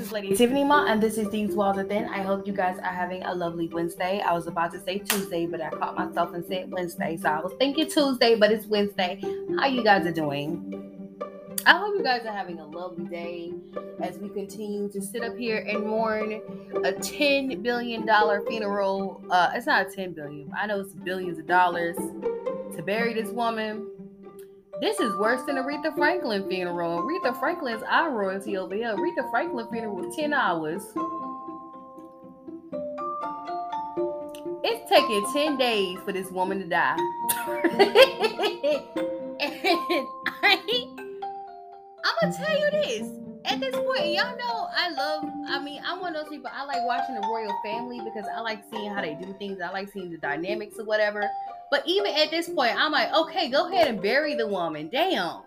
is Lady Tiffany Ma, and this is These Walls Are Thin. I hope you guys are having a lovely Wednesday. I was about to say Tuesday, but I caught myself and said Wednesday. So I was thinking Tuesday, but it's Wednesday. How you guys are doing? I hope you guys are having a lovely day as we continue to sit up here and mourn a $10 billion funeral. Uh, it's not a 10 billion, I know it's billions of dollars to bury this woman this is worse than Aretha Franklin funeral. Aretha Franklin's our royalty over here. Aretha Franklin funeral was 10 hours. It's taking 10 days for this woman to die. and I, I'm gonna tell you this. At this point, y'all know I love, I mean, I'm one of those people I like watching the royal family because I like seeing how they do things. I like seeing the dynamics or whatever. But even at this point, I'm like, okay, go ahead and bury the woman. Damn.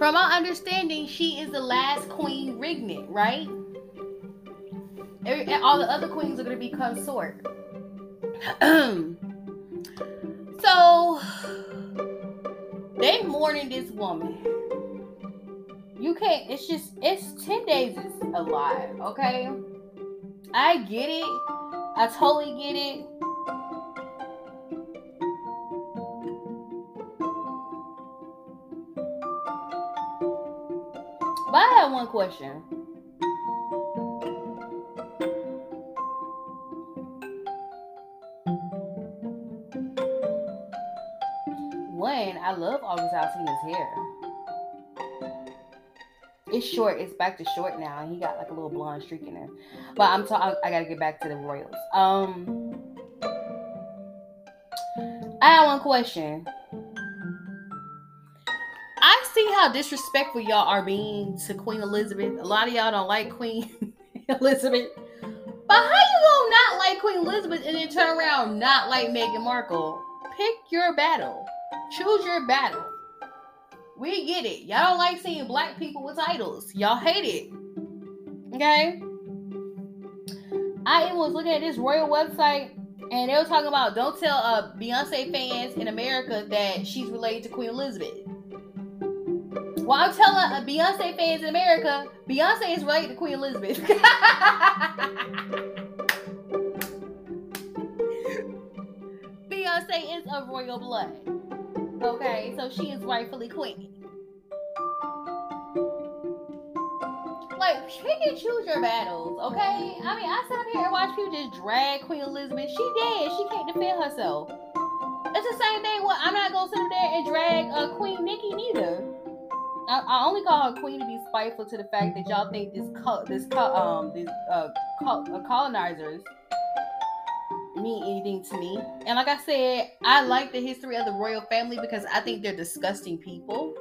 From my understanding, she is the last queen regnant, right? All the other queens are going to be consort. so they mourning this woman. You can't. It's just. It's ten days is alive. Okay. I get it. I totally get it. One question. One, I love August Alsina's hair. It's short. It's back to short now. He got like a little blonde streak in there. But I'm talking. I gotta get back to the Royals. Um, I have one question how disrespectful y'all are being to Queen Elizabeth. A lot of y'all don't like Queen Elizabeth. But how you gonna not like Queen Elizabeth and then turn around not like Meghan Markle? Pick your battle. Choose your battle. We get it. Y'all don't like seeing black people with titles. Y'all hate it. Okay? I was looking at this royal website and they were talking about don't tell uh, Beyonce fans in America that she's related to Queen Elizabeth. Well, I'm telling Beyonce fans in America, Beyonce is related to Queen Elizabeth. Beyonce is of royal blood. Okay, so she is rightfully queen. Like, pick and choose your battles, okay? I mean, I up here and watch people just drag Queen Elizabeth. She dead. She can't defend herself. It's the same thing. What I'm not gonna sit there and drag uh, Queen Nikki neither. I, I, only call her queen to be spiteful to the fact that y'all think this co- this um these uh, uh, colonizers mean anything to me. And like I said, I like the history of the royal family because I think they're disgusting people.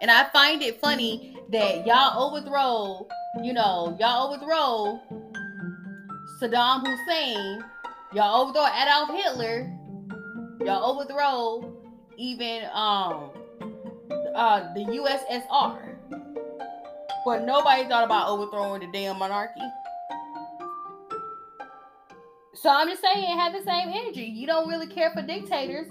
And I find it funny that y'all overthrow, you know, y'all overthrow Saddam Hussein, y'all overthrow Adolf Hitler, y'all overthrow even um uh, the USSR. But nobody thought about overthrowing the damn monarchy. So I'm just saying, have the same energy. You don't really care for dictators.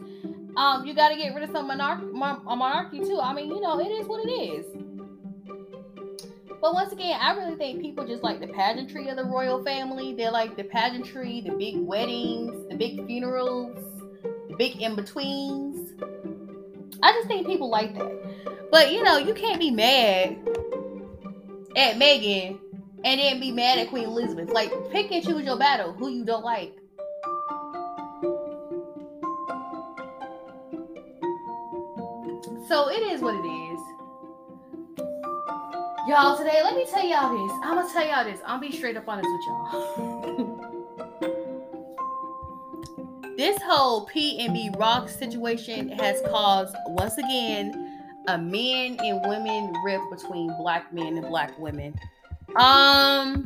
Um, you got to get rid of some monarch- mon- monarchy too. I mean, you know, it is what it is. But once again, I really think people just like the pageantry of the royal family. They like the pageantry, the big weddings, the big funerals, the big in betweens. I just think people like that. But you know, you can't be mad at Megan and then be mad at Queen Elizabeth. Like, pick and choose your battle. Who you don't like. So it is what it is. Y'all, today, let me tell y'all this. I'm gonna tell y'all this. I'm gonna be straight up honest with y'all. this whole PNB Rock situation has caused once again a men and women rift between black men and black women. Um,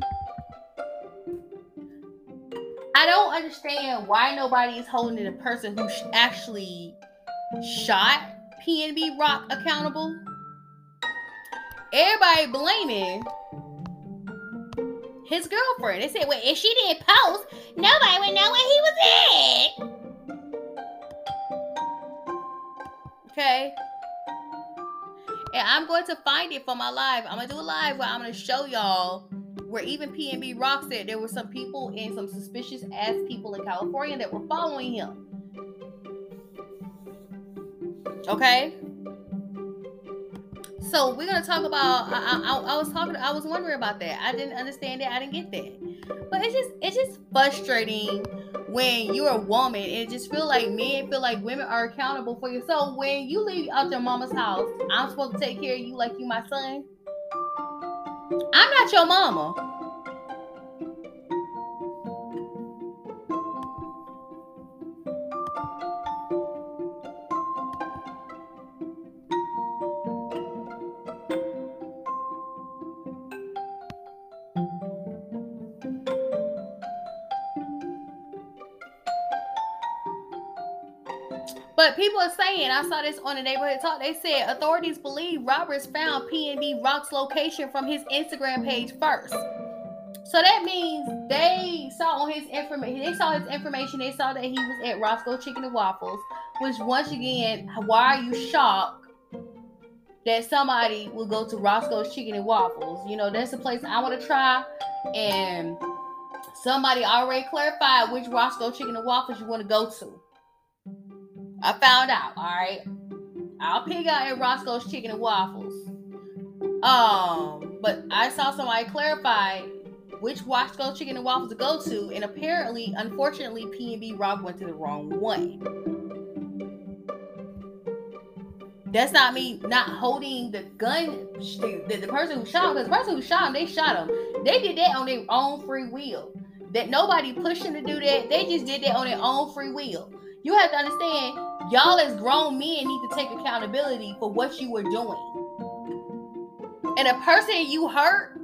I don't understand why nobody is holding the person who actually shot PNB Rock accountable. Everybody blaming his girlfriend. They said, well, if she didn't post, nobody would know where he was at. Okay. And I'm going to find it for my live. I'm gonna do a live where I'm gonna show y'all where even PNB Rock said there were some people and some suspicious ass people in California that were following him. Okay. So we're gonna talk about. I, I, I, was talking. I was wondering about that. I didn't understand it. I didn't get that. But it's just it's just frustrating when you're a woman and just feel like men feel like women are accountable for you. So when you leave out your mama's house, I'm supposed to take care of you like you my son. I'm not your mama. People are saying, I saw this on the neighborhood talk. They said authorities believe robbers found PNB Rock's location from his Instagram page first. So that means they saw on his information, they saw his information, they saw that he was at Roscoe Chicken and Waffles, which once again, why are you shocked that somebody will go to Roscoe's Chicken and Waffles? You know, that's a place I want to try. And somebody already clarified which Roscoe Chicken and Waffles you want to go to. I found out, all right. I'll pick out at Roscoe's Chicken and Waffles. Um, but I saw somebody clarify which Roscoe Chicken and Waffles to go to, and apparently, unfortunately, PNB Rock went to the wrong one. That's not me not holding the gun. The, the person who shot him, because the person who shot him, they shot him. They did that on their own free will. That nobody pushed them to do that. They just did that on their own free will. You have to understand, y'all as grown men need to take accountability for what you were doing. And the person you hurt,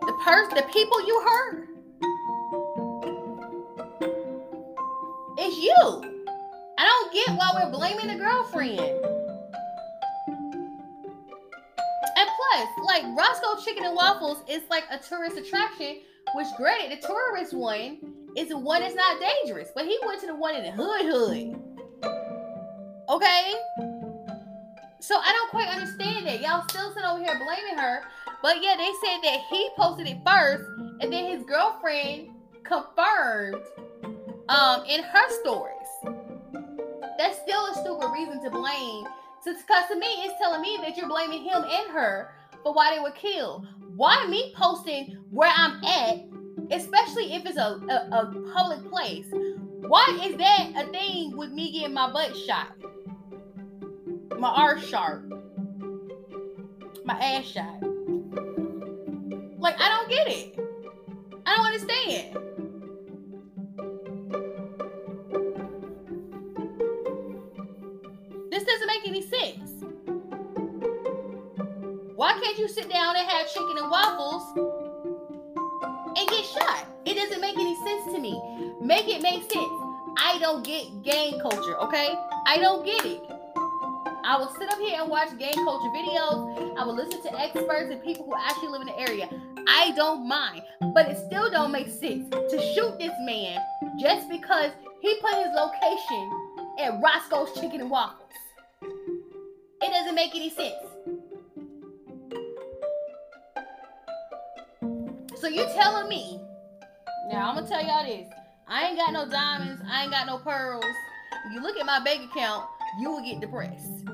the person, the people you hurt, it's you. I don't get why we're blaming the girlfriend. And plus, like Roscoe Chicken and Waffles is like a tourist attraction, which granted, the tourist one is the one that's not dangerous. But he went to the one in the hood hood. Okay? So I don't quite understand that. Y'all still sitting over here blaming her. But yeah, they said that he posted it first, and then his girlfriend confirmed um in her stories. That's still a stupid reason to blame. Because to me, it's telling me that you're blaming him and her for why they were killed. Why me posting where I'm at especially if it's a, a, a public place. Why is that a thing with me getting my butt shot? My R sharp. My ass shot. Like, I don't get it. I don't understand. This doesn't make any sense. Why can't you sit down and have chicken and waffles and get shot. It doesn't make any sense to me. Make it make sense. I don't get gang culture, okay? I don't get it. I will sit up here and watch gang culture videos. I will listen to experts and people who actually live in the area. I don't mind, but it still don't make sense to shoot this man just because he put his location at Roscoe's Chicken and Waffles. It doesn't make any sense. So you're telling me? Now I'm gonna tell y'all this. I ain't got no diamonds. I ain't got no pearls. If you look at my bank account, you will get depressed.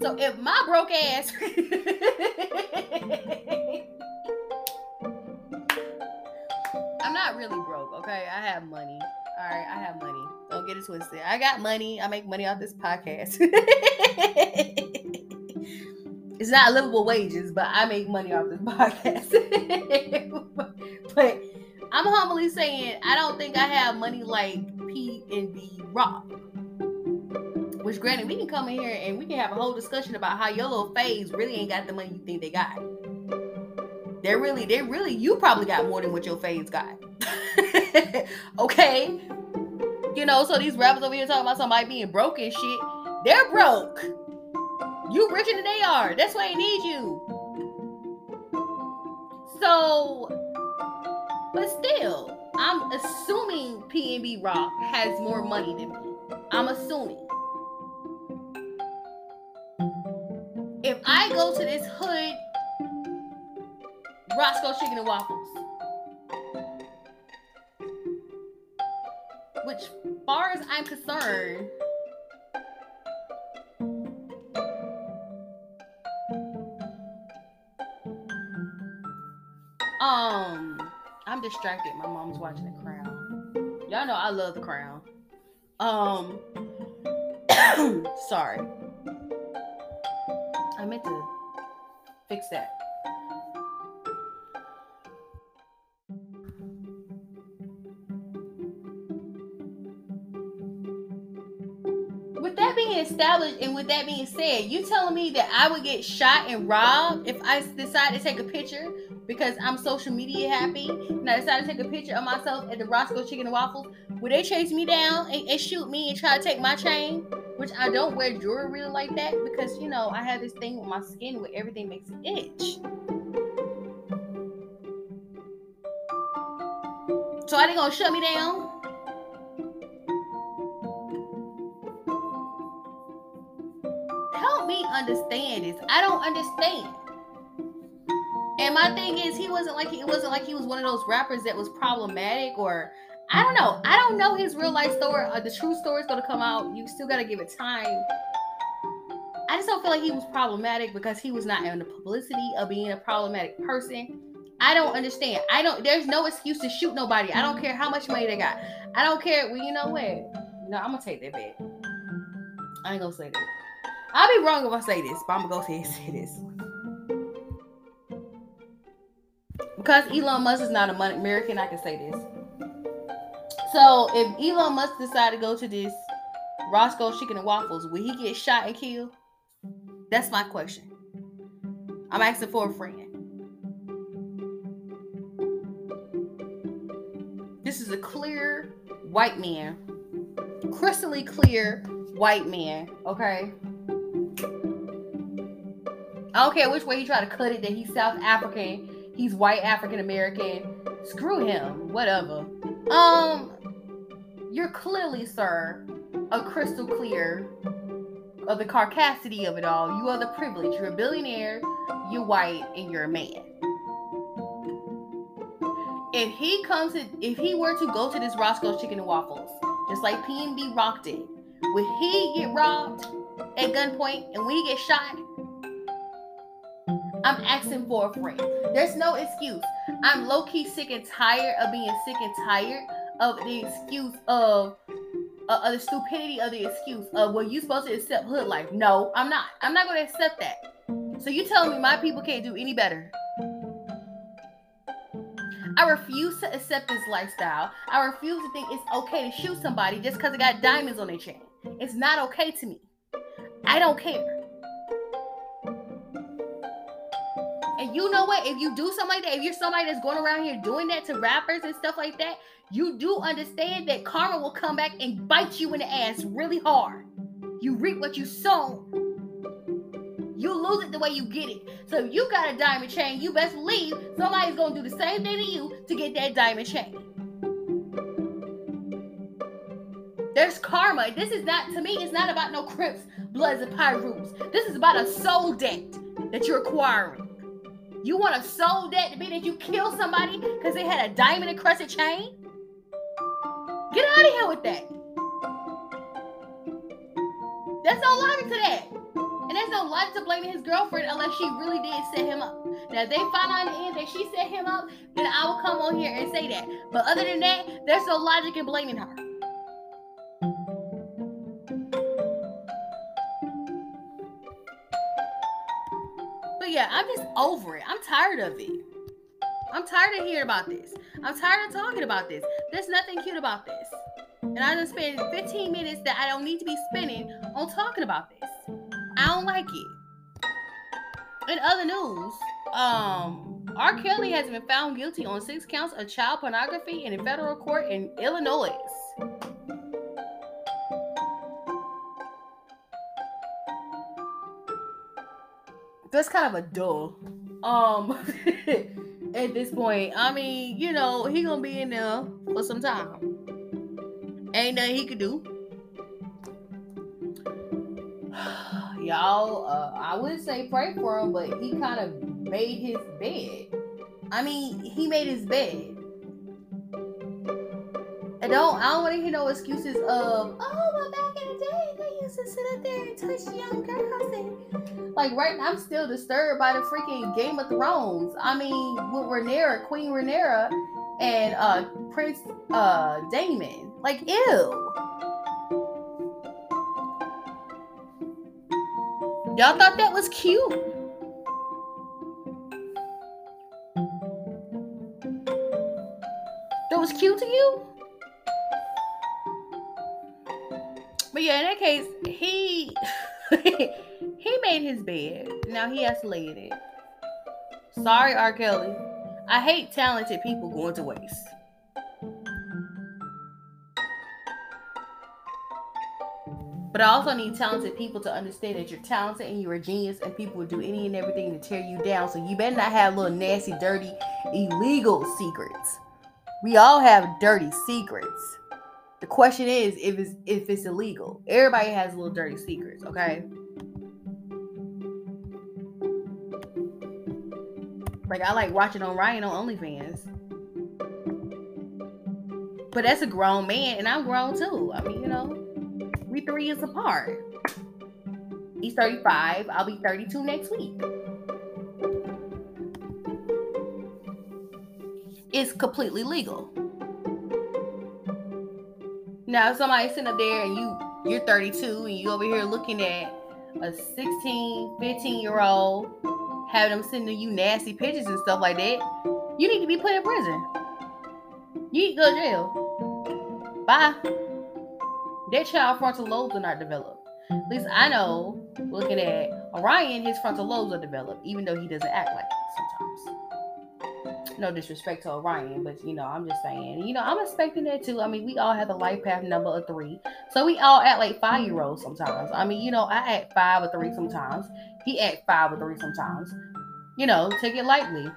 So if my broke ass I'm not really broke, okay? I have money. All right, I have money. Don't get it twisted. I got money. I make money off this podcast. it's not livable wages, but I make money off this podcast. but I'm humbly saying I don't think I have money like PNB Rock. Which, granted, we can come in here and we can have a whole discussion about how your little phase really ain't got the money you think they got. They're really, they're really, you probably got more than what your phase got. okay? You know, so these rappers over here talking about somebody being broke and shit. They're broke. You richer than they are. That's why they need you. So, but still, I'm assuming PNB Rock has more money than me. I'm assuming. If I go to this hood, Roscoe Chicken and Waffles, which, far as I'm concerned, I'm distracted. My mom's watching The Crown. Y'all know I love The Crown. Um, sorry. I meant to fix that. With that being established and with that being said, you telling me that I would get shot and robbed if I decide to take a picture because I'm social media happy and I decided to take a picture of myself at the Roscoe Chicken and Waffles, would they chase me down and, and, shoot me and try to take my chain? Which I don't wear jewelry really like that because you know I have this thing with my skin where everything makes it itch. So are they gonna shut me down? Help me understand this. I don't understand. And my thing is, he wasn't like he, it wasn't like he was one of those rappers that was problematic or I don't know. I don't know his real life story. Uh, the true story is gonna come out. You still gotta give it time. I just don't feel like he was problematic because he was not in the publicity of being a problematic person. I don't understand. I don't. There's no excuse to shoot nobody. I don't care how much money they got. I don't care. Well, you know what? Know, I'm gonna take that bet. I ain't gonna say that. I'll be wrong if I say this, but I'm gonna go ahead and say this. Because Elon Musk is not American, I can say this. So if Elon Musk decide to go to this Roscoe Chicken and Waffles, will he get shot and killed? That's my question. I'm asking for a friend. This is a clear white man, crystally clear white man. Okay. I don't care which way he try to cut it. That he's South African he's white African American. Screw him, whatever. Um, you're clearly, sir, a crystal clear of the carcassity of it all. You are the privilege. You're a billionaire, you're white, and you're a man. If he comes to, if he were to go to this Roscoe's Chicken and Waffles, just like PNB rocked it, would he get robbed at gunpoint and we get shot? I'm asking for a friend. There's no excuse. I'm low key sick and tired of being sick and tired of the excuse of uh, of the stupidity of the excuse of well you supposed to accept hood life. No, I'm not. I'm not going to accept that. So you telling me my people can't do any better? I refuse to accept this lifestyle. I refuse to think it's okay to shoot somebody just because they got diamonds on their chain. It's not okay to me. I don't care. And you know what? If you do something like that, if you're somebody that's going around here doing that to rappers and stuff like that, you do understand that karma will come back and bite you in the ass really hard. You reap what you sow. You lose it the way you get it. So if you got a diamond chain, you best believe somebody's gonna do the same thing to you to get that diamond chain. There's karma. This is not to me. It's not about no Crips, Bloods, and Pyrus. This is about a soul debt that you're acquiring. You want to soul that to be that you kill somebody because they had a diamond encrusted chain? Get out of here with that. There's no logic to that. And there's no logic to blaming his girlfriend unless she really did set him up. Now, if they find out in the end that she set him up, then I will come on here and say that. But other than that, there's no logic in blaming her. Yeah, I'm just over it. I'm tired of it. I'm tired of hearing about this. I'm tired of talking about this. There's nothing cute about this. And I just spend 15 minutes that I don't need to be spending on talking about this. I don't like it. In other news, um, R. Kelly has been found guilty on six counts of child pornography in a federal court in Illinois. That's kind of a dull. Um, at this point, I mean, you know, he gonna be in there for some time. Ain't nothing he could do. Y'all, uh, I wouldn't say pray for him, but he kind of made his bed. I mean, he made his bed. I don't I don't want to hear no excuses of oh but back in the day they used to sit up there and touch young girls and like right now I'm still disturbed by the freaking Game of Thrones. I mean with Rhaenyra, Queen Rhaenyra and uh Prince uh Daemon. Like ew. Y'all thought that was cute. That was cute to you? But yeah, in that case, he he made his bed. Now he has to lay in it. Sorry, R. Kelly. I hate talented people going to waste. But I also need talented people to understand that you're talented and you're a genius, and people will do any and everything to tear you down. So you better not have little nasty, dirty, illegal secrets. We all have dirty secrets. The question is if it's if it's illegal. Everybody has little dirty secrets, okay? Like I like watching Orion on OnlyFans. But that's a grown man, and I'm grown too. I mean, you know, we three years apart. He's 35. I'll be 32 next week. It's completely legal. Now, if somebody's sitting up there and you you're 32 and you over here looking at a 16, 15 year old, having them sending you nasty pictures and stuff like that, you need to be put in prison. You need to go to jail. Bye. That child frontal lobes are not developed. At least I know, looking at Orion, his frontal lobes are developed, even though he doesn't act like it sometimes no disrespect to Orion, but you know, I'm just saying, you know, I'm expecting that too. I mean, we all have the life path number of three, so we all act like five year olds sometimes. I mean, you know, I act five or three sometimes. He act five or three sometimes. You know, take it lightly.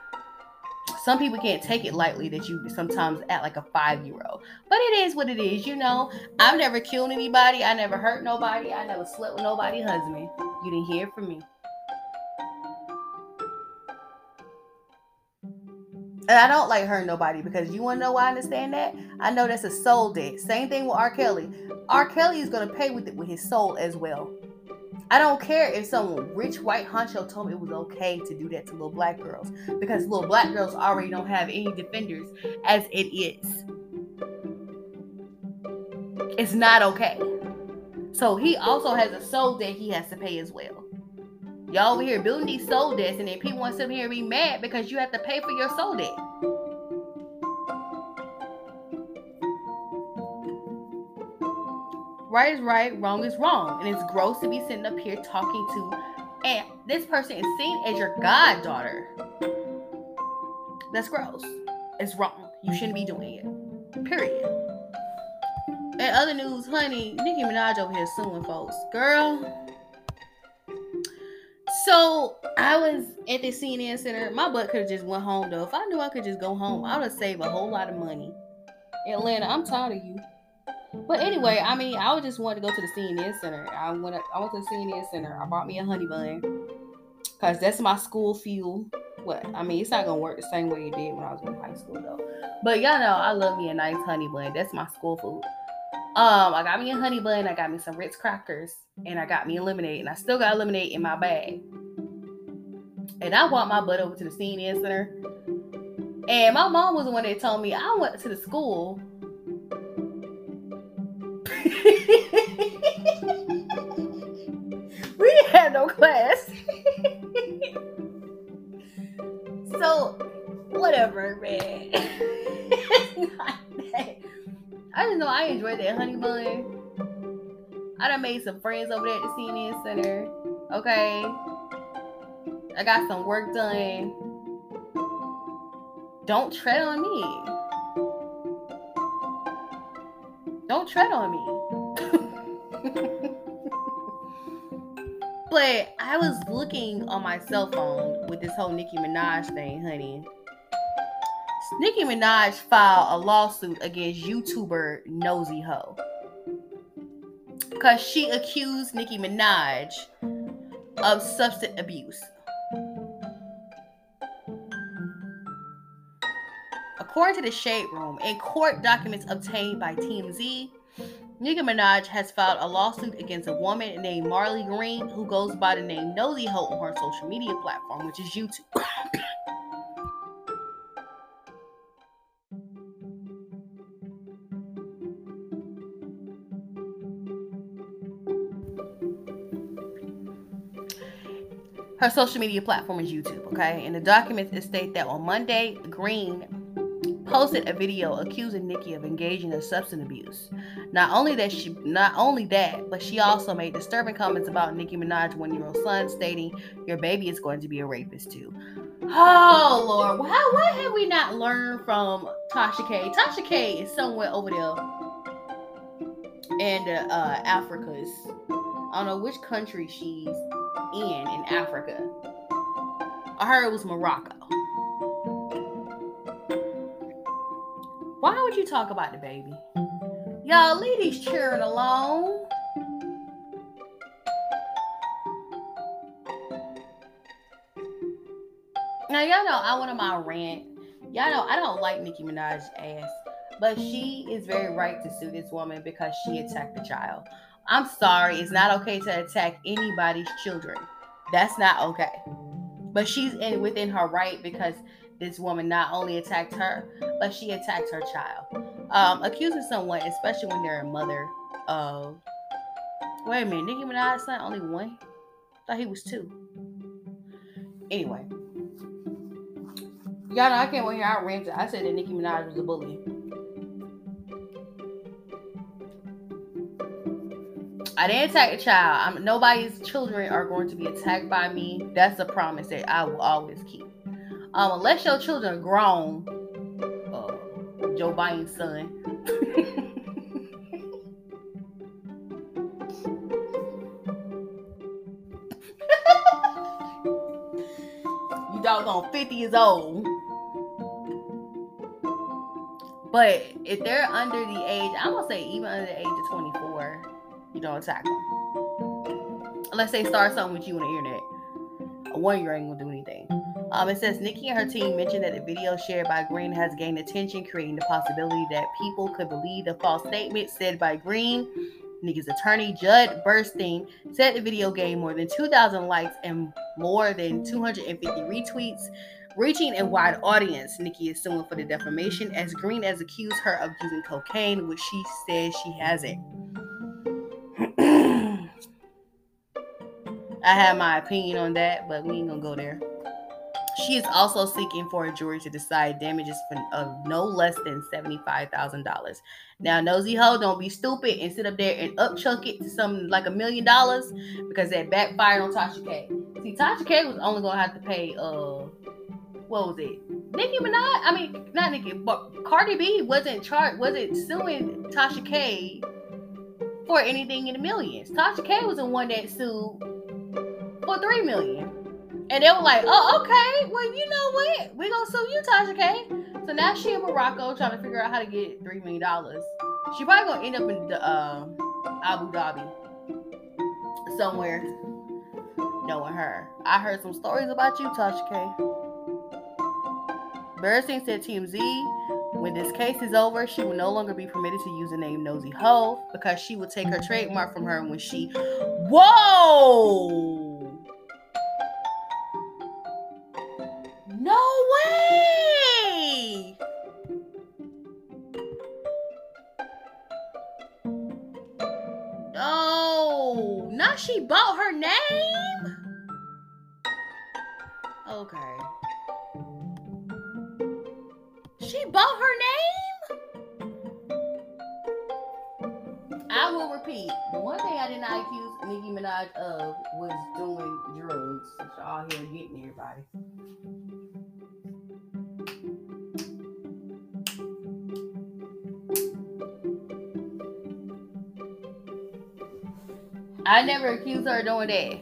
Some people can't take it lightly that you sometimes act like a five year old, but it is what it is. You know, I've never killed anybody. I never hurt nobody. I never slept with nobody's husband. You didn't hear from me. And I don't like hurting nobody because you want to know why I understand that? I know that's a soul debt. Same thing with R. Kelly. R. Kelly is going to pay with it with his soul as well. I don't care if some rich white honcho told me it was okay to do that to little black girls because little black girls already don't have any defenders as it is. It's not okay. So he also has a soul debt he has to pay as well. Y'all over here building these soul debts, and then people want to sit here and be mad because you have to pay for your soul debt. Right is right, wrong is wrong. And it's gross to be sitting up here talking to and this person is seen as your goddaughter. That's gross. It's wrong. You shouldn't be doing it. Period. And other news, honey, Nicki Minaj over here suing folks. Girl, so I was at the CNN Center. My butt could have just went home though. If I knew I could just go home, I would have saved a whole lot of money. Atlanta, I'm tired of you. But anyway, I mean, I just wanted to go to the CNN Center. I went. I went to the CNN Center. I bought me a honey bun because that's my school fuel. What I mean, it's not gonna work the same way it did when I was in high school though. But y'all know I love me a nice honey bun. That's my school food. Um, I got me a honey bun, I got me some Ritz crackers, and I got me a lemonade, and I still got lemonade in my bag. And I walked my butt over to the CNN center. And my mom was the one that told me I went to the school. we have no class. Enjoyed that honey bun. I done made some friends over there at the CNN Center. Okay. I got some work done. Don't tread on me. Don't tread on me. but I was looking on my cell phone with this whole Nicki Minaj thing, honey. Nicki Minaj filed a lawsuit against YouTuber Nosey Heaux because she accused Nicki Minaj of substance abuse. According to the Shade Room, in court documents obtained by TMZ, Nicki Minaj has filed a lawsuit against a woman named Marley Green who goes by the name Nosey Heaux on her social media platform, which is YouTube. Her social media platform is YouTube, okay? In the documents, it that on Monday, Green posted a video accusing Nicki of engaging in substance abuse. Not only that she not only that, but she also made disturbing comments about Nicki Minaj's one-year-old son, stating, Your baby is going to be a rapist too. Oh Lord, why what have we not learned from Tasha K? Tasha K is somewhere over there in the uh Africas. I don't know which country she's in in Africa. I heard it was Morocco. Why would you talk about the baby? Y'all leave these children alone. Now y'all know I went on my rant. Y'all know I don't like Nicki Minaj's ass, but she is very right to sue this woman because she attacked the child. I'm sorry, it's not okay to attack anybody's children. That's not okay. But she's in within her right because this woman not only attacked her, but she attacked her child. Um, accusing someone, especially when they're a mother of wait a minute, Nicki Minaj's son only one? thought he was two. Anyway. Y'all know I can't wait here. I ranted. I said that Nicki Minaj was a bully. I didn't attack a child. I'm, nobody's children are going to be attacked by me. That's a promise that I will always keep. Um, unless your children are grown, uh, Joe Biden's son. you doggone 50 years old. But if they're under the age, I'm gonna say even under the age of 24, you don't attack them. Unless they start something with you on the internet. A one year ain't gonna do anything. Um, it says Nikki and her team mentioned that the video shared by Green has gained attention, creating the possibility that people could believe the false statement said by Green. Nikki's attorney, Judd Burstein, said the video gained more than 2,000 likes and more than 250 retweets, reaching a wide audience. Nikki is suing for the defamation as Green has accused her of using cocaine, which she says she hasn't. I have my opinion on that, but we ain't gonna go there. She is also seeking for a jury to decide damages of no less than $75,000. Now, Nosey Heaux, don't be stupid and sit up there and upchuck it to something like a million dollars because that backfired on Tasha K. See, Tasha K was only to have to pay, uh, what was it? Nicki Minaj? I mean, not Nicki, but Cardi B wasn't charged, wasn't suing Tasha K for anything in the millions. Tasha K was the one that sued for three million. And they were like, oh, okay. Well, you know what? We're gonna sue you, Tasha K. So now she in Morocco trying to figure out how to get three million dollars. She probably gonna end up in the uh, Abu Dhabi somewhere. Knowing her. I heard some stories about you, Tasha K. Burstein said TMZ, when this case is over, she will no longer be permitted to use the name Nosey Heaux because she will take her trademark from her when she. Whoa! No way! No, now she bought her name? Okay. She bought her name? I will repeat. The one thing I did not accuse Nicki Minaj of was doing drugs. So all here getting everybody. I never accused her of doing that.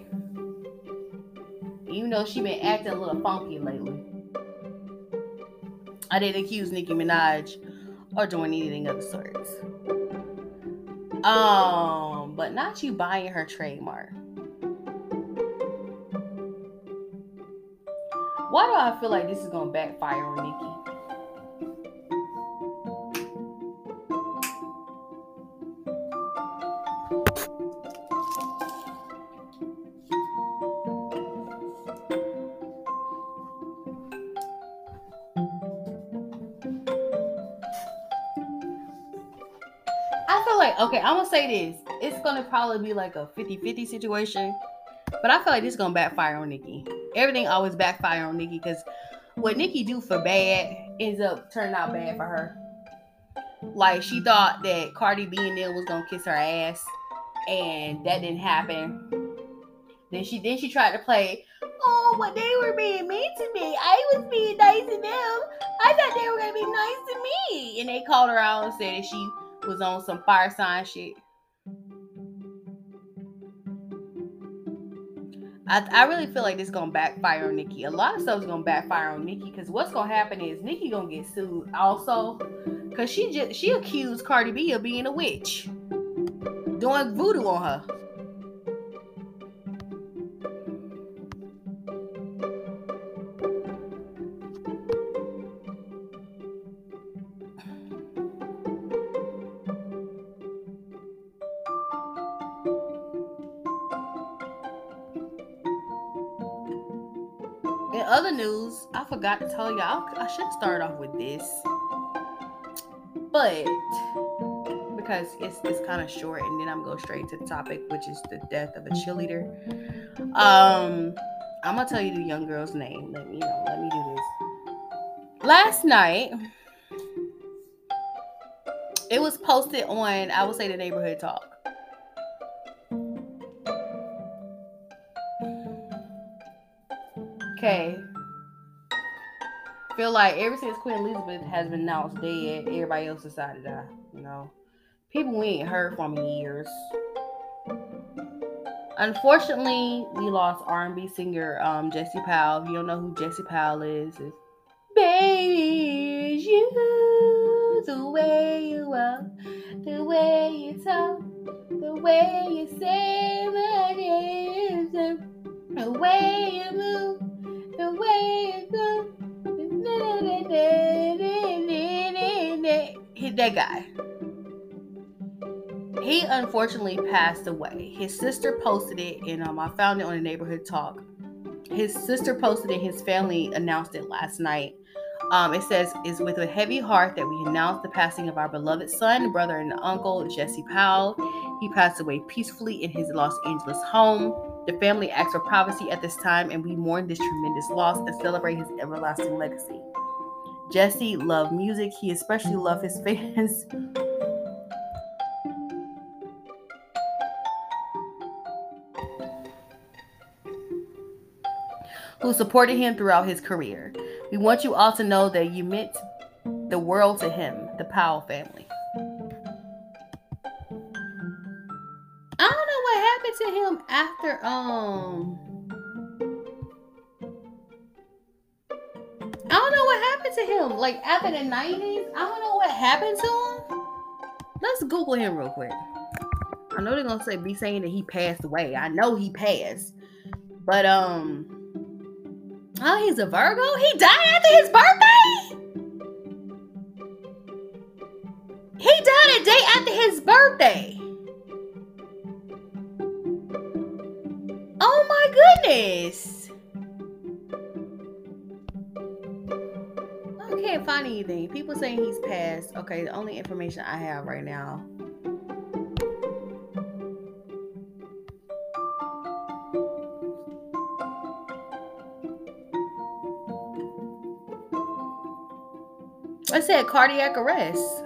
Even though she been acting a little funky lately. I didn't accuse Nicki Minaj or doing anything of the sorts. Um, but not you buying her trademark. Why do I feel like this is gonna backfire on Nicki? Say this. It's gonna probably be like a 50-50 situation. But I feel like this is gonna backfire on Nicki. Everything always backfire on Nicki because what Nicki do for bad ends up turning out bad for her. Like she thought that Cardi B and them was gonna kiss her ass, and that didn't happen. Then she then she tried to play, oh, but they were being mean to me. I was being nice to them. I thought they were gonna be nice to me. And they called her out and said that she was on some fire sign shit. I, I really feel like this gonna backfire on Nikki. A lot of stuff's gonna backfire on Nikki because what's gonna happen is Nikki gonna get sued also because she just she accused Cardi B of being a witch, doing voodoo on her. Forgot to tell y'all. I should start off with this, but because it's it's kind of short, and then I'm going straight to the topic, which is the death of a cheerleader. Um, I'm gonna tell you the young girl's name. Let me know. Let me do this. Last night, it was posted on. I would say the neighborhood talk. Okay. Feel like ever since Queen Elizabeth has been announced dead, everybody else decided to die. You know, people we ain't heard from in years. Unfortunately, we lost R&B singer um, Jesse Powell. If you don't know who Jesse Powell is, it's Baby, you, the way you walk, the way you talk, the way you say my name, the way you move the way it goes. That guy. He unfortunately passed away. His sister posted it, and um, I found it on the neighborhood talk. His sister posted it. His family announced it last night. Um, it says, "It's with a heavy heart that we announce the passing of our beloved son, brother, and uncle Jesse Powell. He passed away peacefully in his Los Angeles home. The family asks for privacy at this time, and we mourn this tremendous loss and celebrate his everlasting legacy. Jesse loved music. He especially loved his fans. who supported him throughout his career. We want you all to know that you meant the world to him, the Powell family. I don't know what happened to him after um Like after the 90s, I don't know what happened to him. Let's Google him real quick. I know they're gonna say be saying that he passed away. I know he passed. But um Oh, he's a Virgo? He died after his birthday? He died a day after his birthday. people saying he's passed. Okay, the only information I have right now I said cardiac arrest.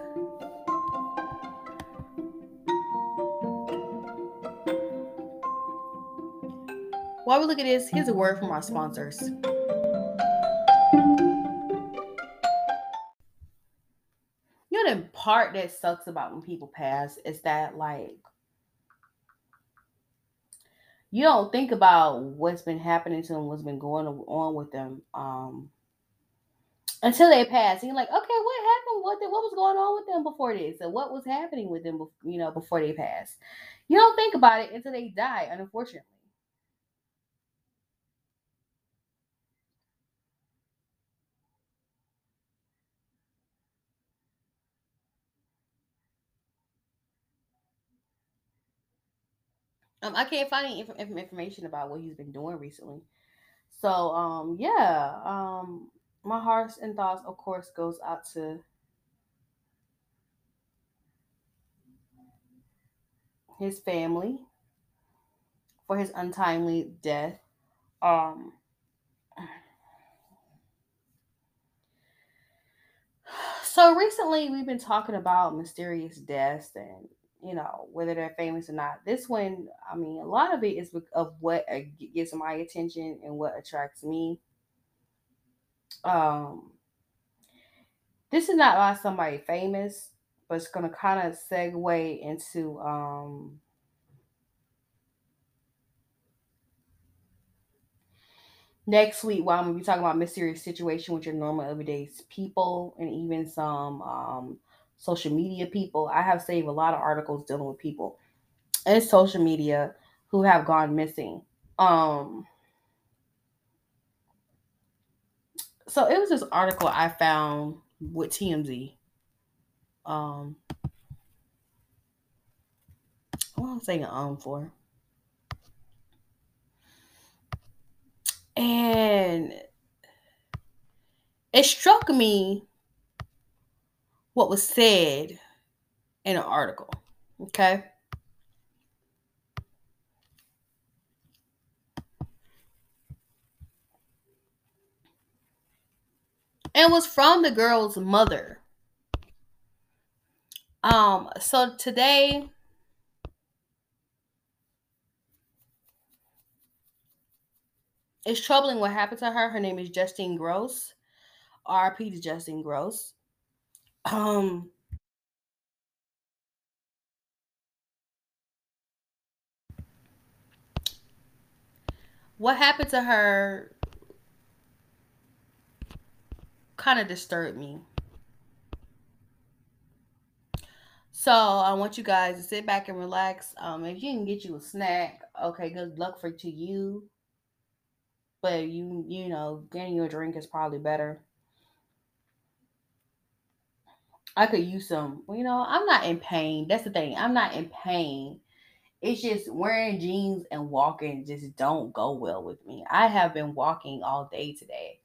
While we look at this, here's a word from our sponsors. Part that sucks about when people pass is that, like, you don't think about what's been happening to them, what's been going on with them, um, until they pass. And you're like, okay, what happened? What what was going on with them before this? And what was happening with them, you know, before they pass? You don't think about it until they die, unfortunately. Um, I can't find any inf- information about what he's been doing recently. So, um, yeah, um, my hearts and thoughts, of course, goes out to his family for his untimely death. Um, so recently we've been talking about mysterious deaths and you know whether they're famous or not. This one, I mean, a lot of it is of what gets my attention and what attracts me. Um, this is not about somebody famous, but it's gonna kind of segue into um next week while I'm gonna be talking about mysterious situation with your normal everyday people and even some um social media people. I have saved a lot of articles dealing with people in social media who have gone missing. Um so it was this article I found with TMZ. Um what am I saying um for? And it struck me what was said in an article. Okay. And was from the girl's mother. Um, so today it's troubling what happened to her. Her name is Justine Gross. RP to Justine Gross. Um what happened to her kind of disturbed me. So I want you guys to sit back and relax. Um, if you can get you a snack, okay, good luck for to you. But you, you know, getting you a drink is probably better. I could use some. You know, I'm not in pain. That's the thing. I'm not in pain. It's just wearing jeans and walking just don't go well with me. I have been walking all day today.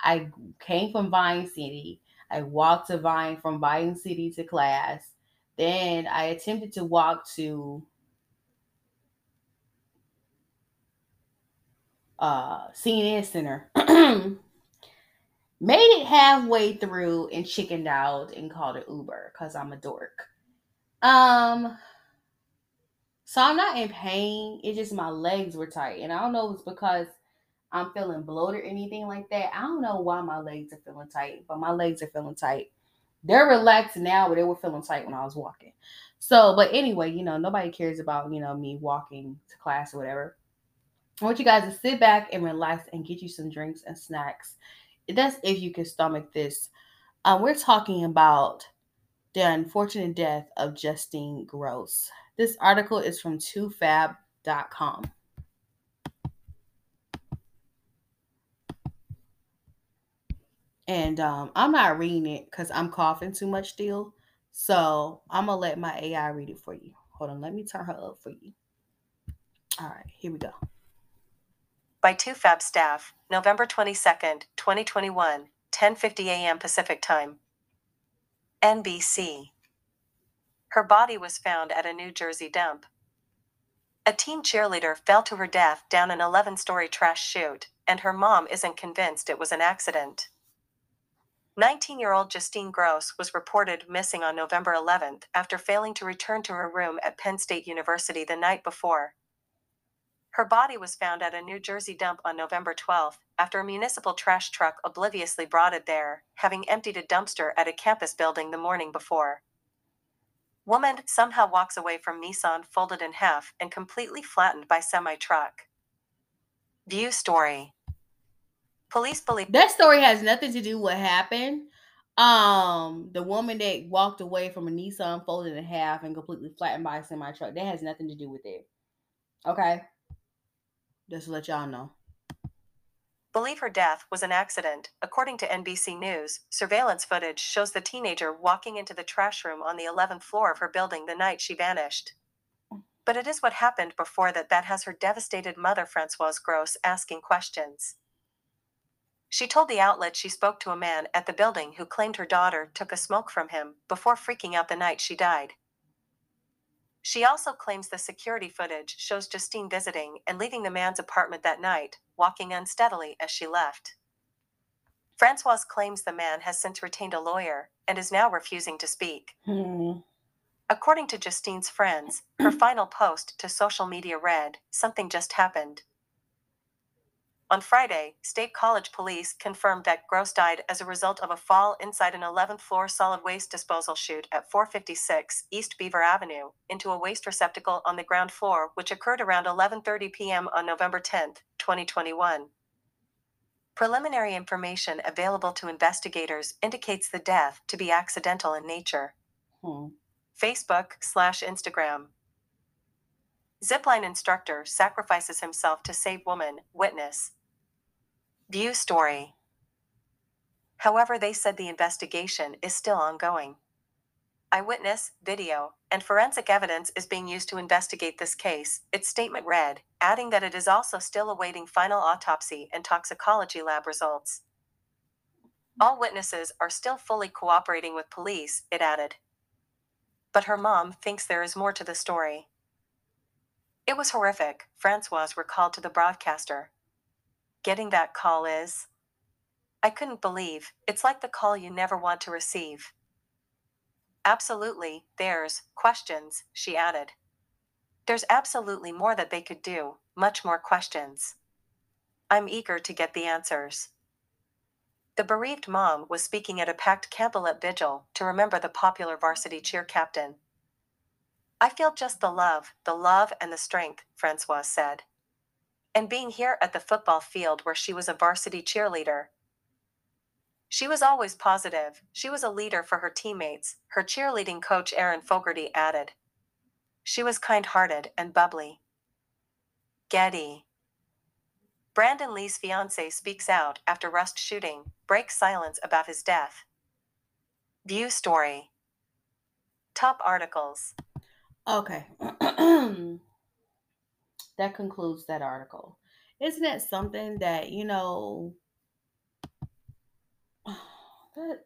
I came from Vine City. I walked to Vine from Vine City to class. Then I attempted to walk to uh CNN Center. Made it halfway through and chickened out and called it Uber because I'm a dork. Um so I'm not in pain. It's just my legs were tight. And I don't know if it's because I'm feeling bloated or anything like that. I don't know why my legs are feeling tight, but my legs are feeling tight. They're relaxed now, but they were feeling tight when I was walking. So, but anyway, you know, nobody cares about, you know, me walking to class or whatever. I want you guys to sit back and relax and get you some drinks and snacks. That's if you can stomach this. Um, we're talking about the unfortunate death of Justine Gross. This article is from toofab.com. And um, I'm not reading it because I'm coughing too much still. So I'm going to let my AI read it for you. Hold on, let me turn her up for you. All right, here we go. By TooFab staff, November 22, 2021, 10:50 a.m. Pacific Time. NBC. Her body was found at a New Jersey dump. A teen cheerleader fell to her death down an 11 story trash chute, and her mom isn't convinced it was an accident. 19 year old Justine Gross was reported missing on November 11 after failing to return to her room at Penn State University the night before. Her body was found at a New Jersey dump on November 12 after a municipal trash truck obliviously brought it there, having emptied a dumpster at a campus building the morning before. Woman somehow walks away from Nissan folded in half and completely flattened by semi truck. View story. Police believe That story has nothing to do with what happened. Um, the woman that walked away from a Nissan folded in half and completely flattened by a semi truck, that has nothing to do with it. Okay. Just to let y'all know. believe her death was an accident. According to NBC News, surveillance footage shows the teenager walking into the trash room on the 11th floor of her building the night she vanished. But it is what happened before that that has her devastated mother, Francoise Gross, asking questions. She told the outlet she spoke to a man at the building who claimed her daughter took a smoke from him before freaking out the night she died. She also claims the security footage shows Justine visiting and leaving the man's apartment that night, walking unsteadily as she left. Francoise claims the man has since retained a lawyer and is now refusing to speak. Hmm. According to Justine's friends, her final post to social media read, Something just happened. On Friday, State College police confirmed that Gross died as a result of a fall inside an 11th floor solid waste disposal chute at 456 East Beaver Avenue into a waste receptacle on the ground floor, which occurred around 11:30 p.m. on November 10, 2021. Preliminary information available to investigators indicates the death to be accidental in nature. Hmm. Facebook slash Instagram. Zipline instructor sacrifices himself to save woman, witness. View story. However, they said the investigation is still ongoing. Eyewitness, video, and forensic evidence is being used to investigate this case, its statement read, adding that it is also still awaiting final autopsy and toxicology lab results. All witnesses are still fully cooperating with police, it added. But her mom thinks there is more to the story. It was horrific, Francoise recalled to the broadcaster. Getting that call is. I couldn't believe, it's like the call you never want to receive. Absolutely, there's questions, she added. There's absolutely more that they could do, much more questions. I'm eager to get the answers. The bereaved mom was speaking at a packed Campbell vigil to remember the popular varsity cheer captain. I feel just the love, the love and the strength, Francoise said. And being here at the football field where she was a varsity cheerleader. She was always positive, she was a leader for her teammates, her cheerleading coach Aaron Fogarty added. She was kind hearted and bubbly. Getty. Brandon Lee's fiance speaks out after Rust shooting, breaks silence about his death. View story. Top articles. Okay. that concludes that article. Isn't that something that, you know, that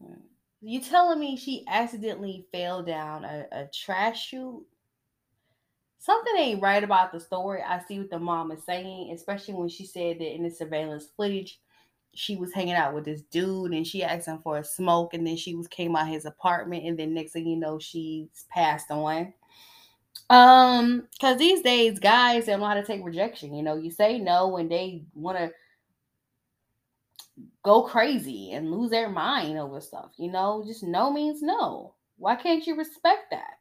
hmm, you telling me she accidentally fell down a, a trash chute? Something ain't right about the story. I see what the mom is saying, especially when she said that in the surveillance footage, she was hanging out with this dude and she asked him for a smoke and then she was came out his apartment and then next thing you know she's passed on um because these days guys don't know how to take rejection you know you say no when they want to go crazy and lose their mind over stuff you know just no means no why can't you respect that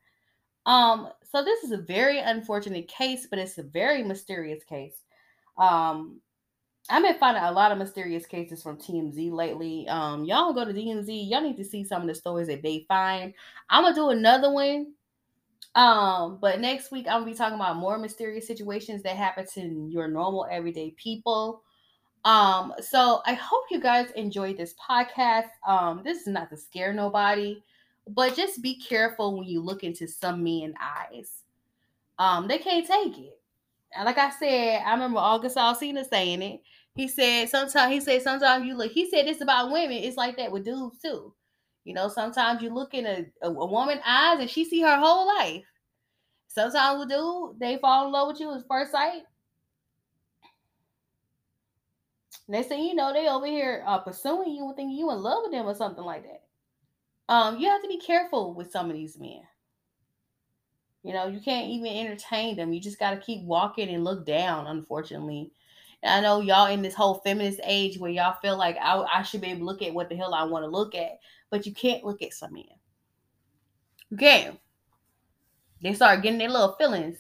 um so this is a very unfortunate case but it's a very mysterious case um I've been finding a lot of mysterious cases from TMZ lately. Um, y'all go to TMZ. Y'all need to see some of the stories that they find. I'm gonna do another one. Um, but next week I'm gonna be talking about more mysterious situations that happen to your normal everyday people. Um, so I hope you guys enjoyed this podcast. Um, this is not to scare nobody, but just be careful when you look into some men eyes. Um, they can't take it. And like I said, I remember August Alsina saying it. He said sometimes he said sometimes you look. He said it's about women. It's like that with dudes too. You know, sometimes you look in a, a, a woman's eyes and she see her whole life. Sometimes with dude, they fall in love with you at first sight. Next thing you know, they over here uh, pursuing you and thinking you in love with them or something like that. Um, you have to be careful with some of these men. You know, you can't even entertain them. You just got to keep walking and look down, unfortunately. And I know y'all in this whole feminist age where y'all feel like I, I should be able to look at what the hell I want to look at, but you can't look at some men. You can't. They start getting their little feelings.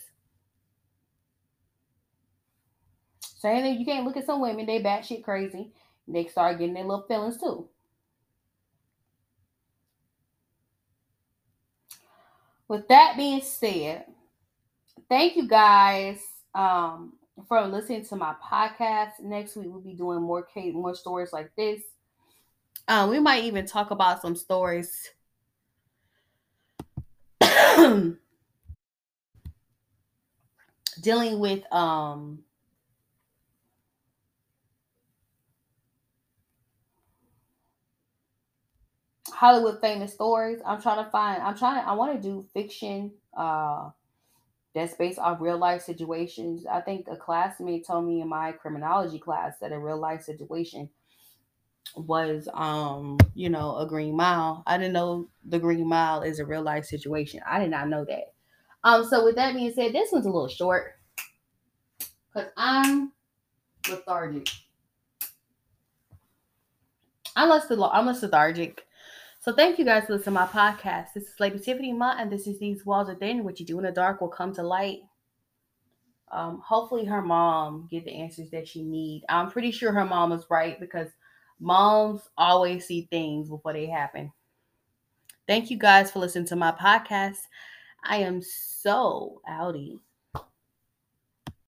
Saying that you can't look at some women, they batshit crazy. They start getting their little feelings too. With that being said, thank you guys um, for listening to my podcast. Next week we'll be doing more more stories like this. Um, we might even talk about some stories dealing with um Hollywood famous stories. I'm trying to find. I'm trying. To, I want to do fiction. Uh, that's based off real life situations. I think a classmate told me in my criminology class that a real life situation was, um, you know, a Green Mile. I didn't know the Green Mile is a real life situation. I did not know that. Um, so with that being said, this one's a little short because I'm lethargic. I'm less, I'm less lethargic. So thank you guys for listening to my podcast. This is Lady Tiffany Ma, and this is These Walls Are Thin. What you do in the dark will come to light. Um, hopefully her mom get the answers that she need. I'm pretty sure her mom is right because moms always see things before they happen. Thank you guys for listening to my podcast. I am so outie.